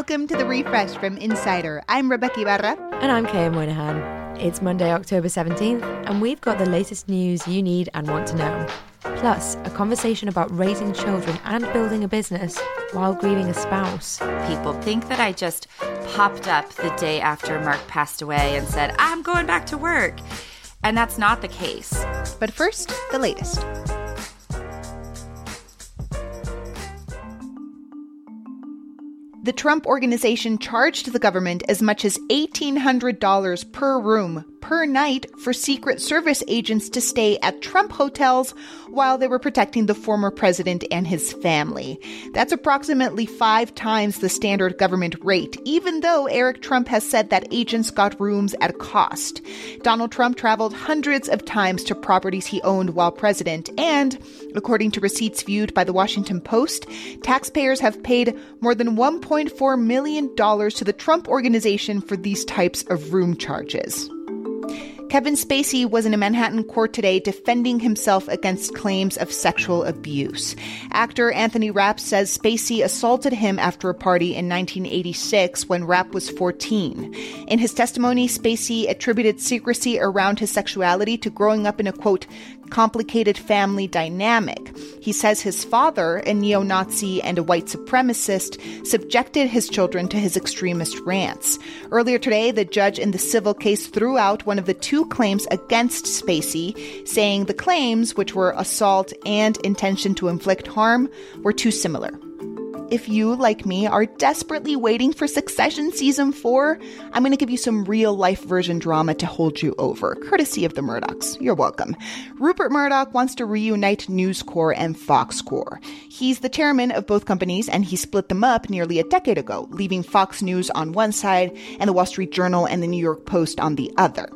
Welcome to the refresh from Insider. I'm Rebeca Ibarra. And I'm Qayyah Moynihan. It's Monday, October 17th, and we've got the latest news you need and want to know. Plus, a conversation about raising children and building a business while grieving a spouse. People think that I just popped up the day after Mark passed away and said, I'm going back to work. And that's not the case. But first, the latest. The Trump organization charged the government as much as $1,800 per room per night for Secret Service agents to stay at Trump hotels while they were protecting the former president and his family. That's approximately five times the standard government rate, even though Eric Trump has said that agents got rooms at a cost. Donald Trump traveled hundreds of times to properties he owned while president, and, according to receipts viewed by the Washington Post, taxpayers have paid more than $1.4 million to the Trump organization for these types of room charges. Kevin Spacey was in a Manhattan court today defending himself against claims of sexual abuse. Actor Anthony Rapp says Spacey assaulted him after a party in 1986 when Rapp was 14. In his testimony, Spacey attributed secrecy around his sexuality to growing up in a quote, complicated family dynamic. He says his father, a neo Nazi and a white supremacist, subjected his children to his extremist rants. Earlier today, the judge in the civil case threw out one of the two claims against Spacey, saying the claims, which were assault and intention to inflict harm, were too similar. If you, like me, are desperately waiting for Succession Season 4, I'm going to give you some real life version drama to hold you over, courtesy of the Murdochs. You're welcome. Rupert Murdoch wants to reunite News Corp and Fox Corp. He's the chairman of both companies, and he split them up nearly a decade ago, leaving Fox News on one side and the Wall Street Journal and the New York Post on the other.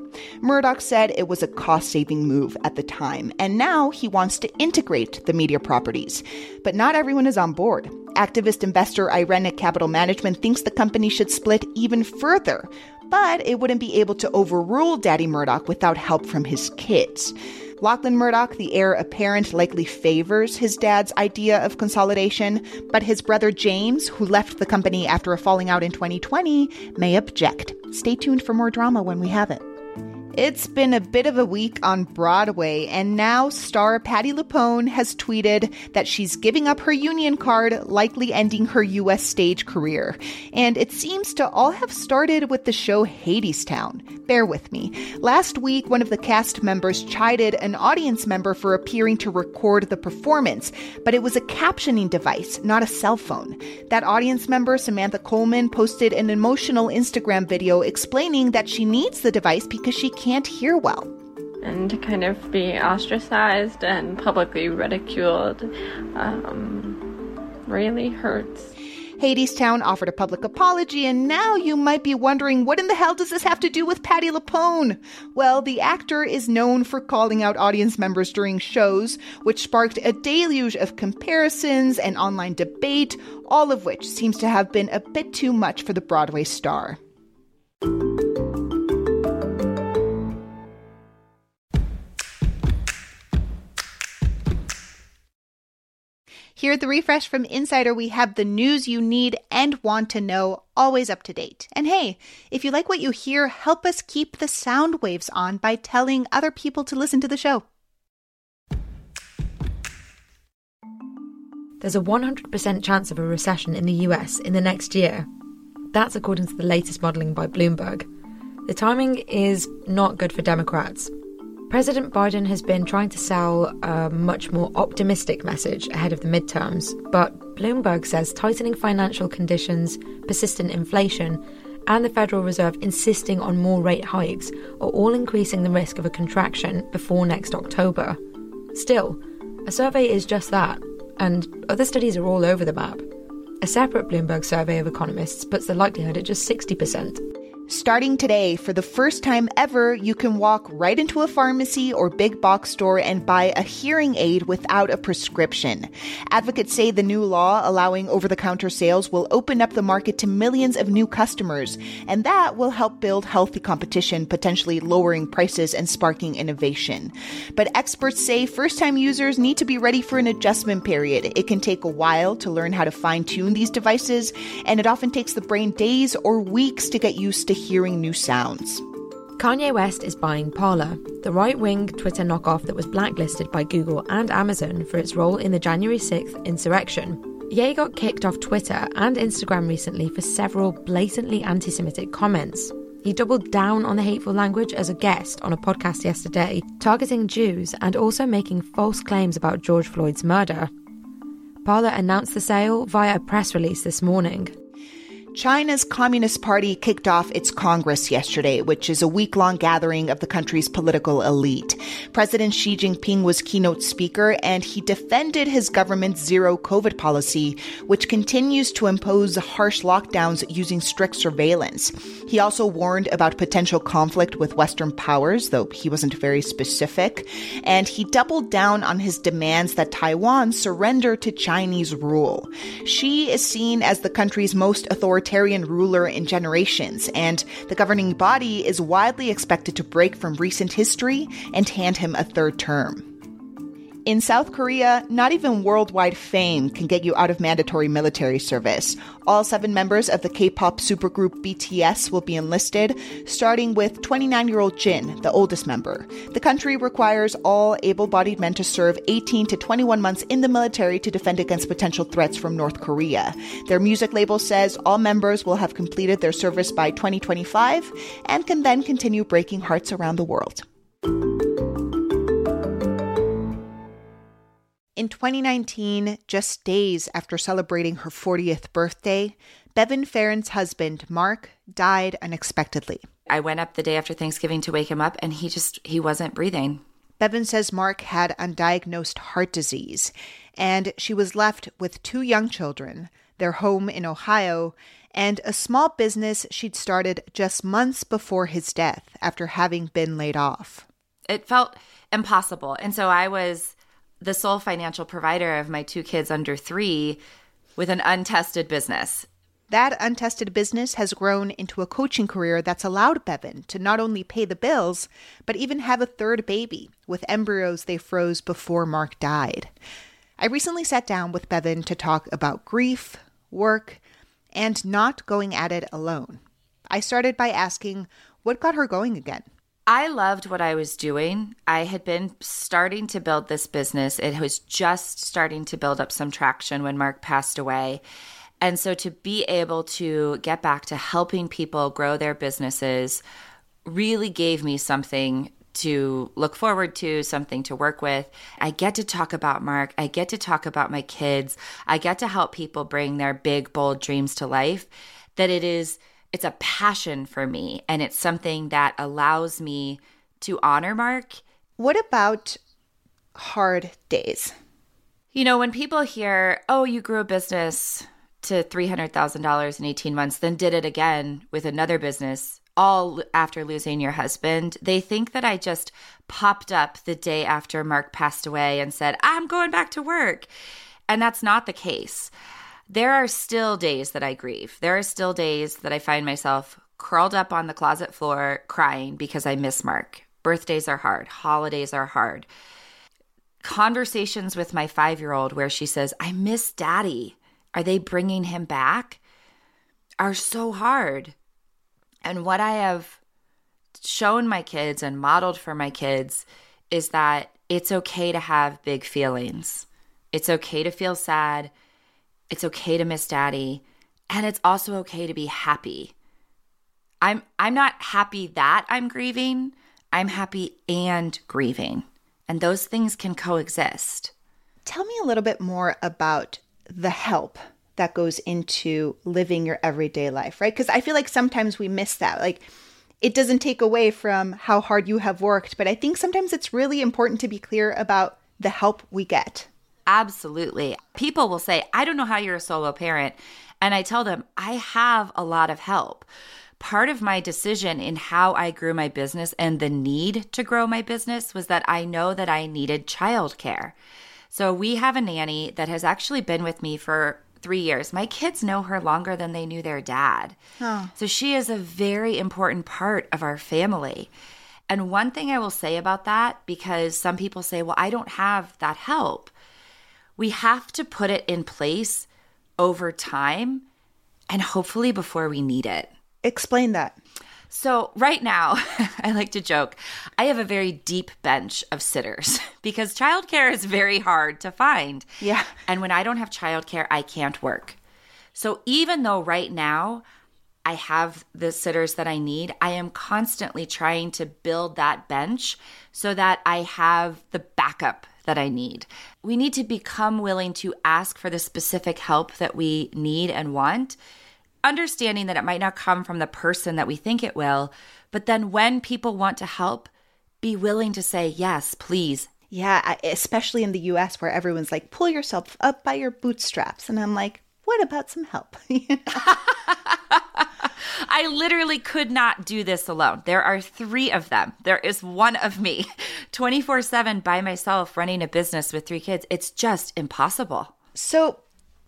Murdoch said it was a cost saving move at the time, and now he wants to integrate the media properties. But not everyone is on board. Activist investor Irenic Capital Management thinks the company should split even further, but it wouldn't be able to overrule Daddy Murdoch without help from his kids. Lachlan Murdoch, the heir apparent, likely favors his dad's idea of consolidation, but his brother James, who left the company after a falling out in 2020, may object. Stay tuned for more drama when we have it. It's been a bit of a week on Broadway, and now star Patti LuPone has tweeted that she's giving up her union card, likely ending her U.S. stage career. And it seems to all have started with the show Hadestown. Bear with me. Last week, one of the cast members chided an audience member for appearing to record the performance, but it was a captioning device, not a cell phone. That audience member, Samantha Coleman, posted an emotional Instagram video explaining that she needs the device because she can't hear well. And to kind of be ostracized and publicly ridiculed um, really hurts. Hadestown offered a public apology, and now you might be wondering what in the hell does this have to do with Patti LuPone? Well, the actor is known for calling out audience members during shows, which sparked a deluge of comparisons and online debate, all of which seems to have been a bit too much for the Broadway star. Here at the Refresh from Insider, we have the news you need and want to know, always up to date. And hey, if you like what you hear, help us keep the sound waves on by telling other people to listen to the show. there's a 100% chance of a recession in the US in the next year. That's according to the latest modelling by Bloomberg. The timing is not good for Democrats. President Biden has been trying to sell a much more optimistic message ahead of the midterms, but Bloomberg says tightening financial conditions, persistent inflation, and the Federal Reserve insisting on more rate hikes are all increasing the risk of a contraction before next October. Still, a survey is just that and other studies are all over the map. A separate Bloomberg survey of economists puts the likelihood at just 60%. Starting today, for the first time ever, you can walk right into a pharmacy or big box store and buy a hearing aid without a prescription. Advocates say the new law allowing over the counter sales will open up the market to millions of new customers, and that will help build healthy competition, potentially lowering prices and sparking innovation. But experts say first time users need to be ready for an adjustment period. It can take a while to learn how to fine tune these devices, and it often takes the brain days or weeks to get used to hearing new sounds. Kanye West is buying Parler, the right wing Twitter knockoff that was blacklisted by Google and Amazon for its role in the January 6th insurrection. Ye got kicked off Twitter and Instagram recently for several blatantly anti Semitic comments. He doubled down on the hateful language as a guest on a podcast yesterday, targeting Jews and also making false claims about George Floyd's murder. Parler announced the sale via a press release this morning. China's Communist Party kicked off its Congress yesterday, which is a week long gathering of the country's political elite. President Xi Jinping was keynote speaker and he defended his government's zero COVID policy, which continues to impose harsh lockdowns using strict surveillance. He also warned about potential conflict with Western powers, though he wasn't very specific. And he doubled down on his demands that Taiwan surrender to Chinese rule. Xi is seen as the country's most authoritarian authoritarian ruler in generations, and the governing body is widely expected to break from recent history and hand him a third term. In South Korea, not even worldwide fame can get you out of mandatory military service. All seven members of the K pop supergroup BTS will be enlisted, starting with 29 year old Jin, the oldest member. The country requires all able bodied men to serve 18 to 21 months in the military to defend against potential threats from North Korea. Their music label says all members will have completed their service by 2025 and can then continue breaking hearts around the world. In 2019, just days after celebrating her 40th birthday, Bevan Farrand's husband, Mark, died unexpectedly. I went up the day after Thanksgiving to wake him up and he just he wasn't breathing. Bevan says Mark had undiagnosed heart disease and she was left with two young children, their home in Ohio, and a small business she'd started just months before his death after having been laid off. It felt impossible. And so I was the sole financial provider of my two kids under three with an untested business. That untested business has grown into a coaching career that's allowed Bevan to not only pay the bills, but even have a third baby with embryos they froze before Mark died. I recently sat down with Bevan to talk about grief, work, and not going at it alone. I started by asking what got her going again. I loved what I was doing. I had been starting to build this business. It was just starting to build up some traction when Mark passed away. And so to be able to get back to helping people grow their businesses really gave me something to look forward to, something to work with. I get to talk about Mark. I get to talk about my kids. I get to help people bring their big, bold dreams to life. That it is it's a passion for me and it's something that allows me to honor Mark. What about hard days? You know, when people hear, "Oh, you grew a business to $300,000 in 18 months, then did it again with another business all after losing your husband, they think that I just popped up the day after Mark passed away and said, I'm going back to work. And that's not the case there are still days that I grieve. There are still days that I find myself curled up on the closet floor crying because I miss Mark. Birthdays are hard, holidays are hard. Conversations with my five year old where she says, I miss daddy. Are they bringing him back? Are so hard. And what I have shown my kids and modeled for my kids is that it's okay to have big feelings It's okay to feel sad. It's okay to miss daddy. And it's also okay to be happy. I'm I'm not happy that I'm grieving. I'm happy and grieving. And those things can coexist. Tell me a little bit more about the help that goes into living your everyday life, right? Because I feel like sometimes we miss that. Like, it doesn't take away from how hard you have worked, but I think sometimes it's really important to be clear about the help we get. Absolutely. People will say, I don't know how you're a solo parent. And I tell them, I have a lot of help. Part of my decision in how I grew my business and the need to grow my business was that I know that I needed childcare. So we have a nanny that has actually been with me for three years. My kids know her longer than they knew their dad. Oh. So she is a very important part of our family. And one thing I will say about that, because some people say, well, I don't have that help, we have to put it in place over time and hopefully before we need it. Explain that. So, right now, I like to joke, I have a very deep bench of sitters because childcare is very hard to find. Yeah. And when I don't have childcare, I can't work. So, even though right now I have the sitters that I need, I am constantly trying to build that bench so that I have the backup that I need. We need to become willing to ask for the specific help that we need and want understanding that it might not come from the person that we think it will, but then when people want to help, be willing to say, yes, please. Yeah, especially in the US where everyone's like, pull yourself up by your bootstraps. And I'm like, what about some help? I literally could not do this alone. There are three of them. There is one of me, 24 7 by myself, running a business with three kids. It's just impossible. So,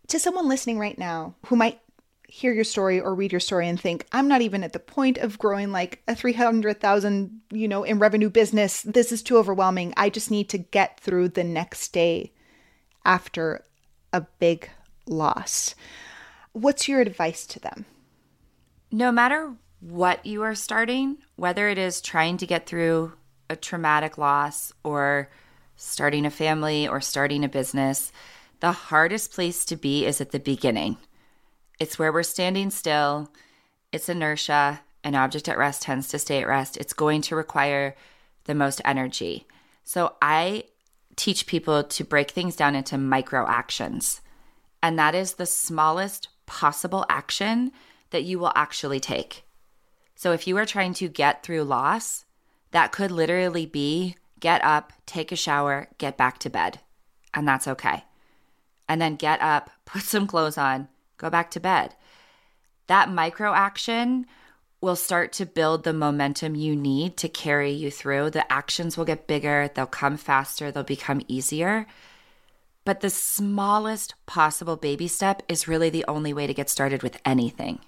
to someone listening right now who might hear your story or read your story and think, I'm not even at the point of growing like a 300,000, you know, in revenue business. This is too overwhelming. I just need to get through the next day after a big loss. What's your advice to them? No matter what you are starting, whether it is trying to get through a traumatic loss or starting a family or starting a business, the hardest place to be is at the beginning. It's where we're standing still. It's inertia. An object at rest tends to stay at rest. It's going to require the most energy. So I teach people to break things down into micro actions. And that is the smallest possible action that you will actually take. So if you are trying to get through loss, that could literally be get up, take a shower, get back to bed. And that's okay. And then get up, put some clothes on, go back to bed. That micro action will start to build the momentum you need to carry you through. The actions will get bigger, they'll come faster, they'll become easier. But the smallest possible baby step is really the only way to get started with anything.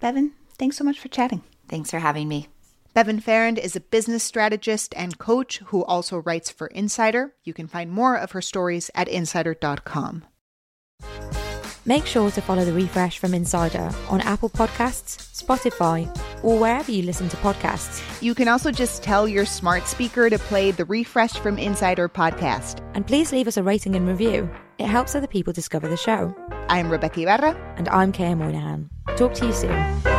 Bevan, thanks so much for chatting. Thanks for having me. Bevan Farrand is a business strategist and coach who also writes for Insider. You can find more of her stories at insider.com. Make sure to follow the refresh from Insider on Apple Podcasts, Spotify, or wherever you listen to podcasts. You can also just tell your smart speaker to play the Refresh from Insider podcast. And please leave us a rating and review. It helps other people discover the show. I'm Rebeca Ibarra. And I'm Qayyah Moynihan. Talk to you soon.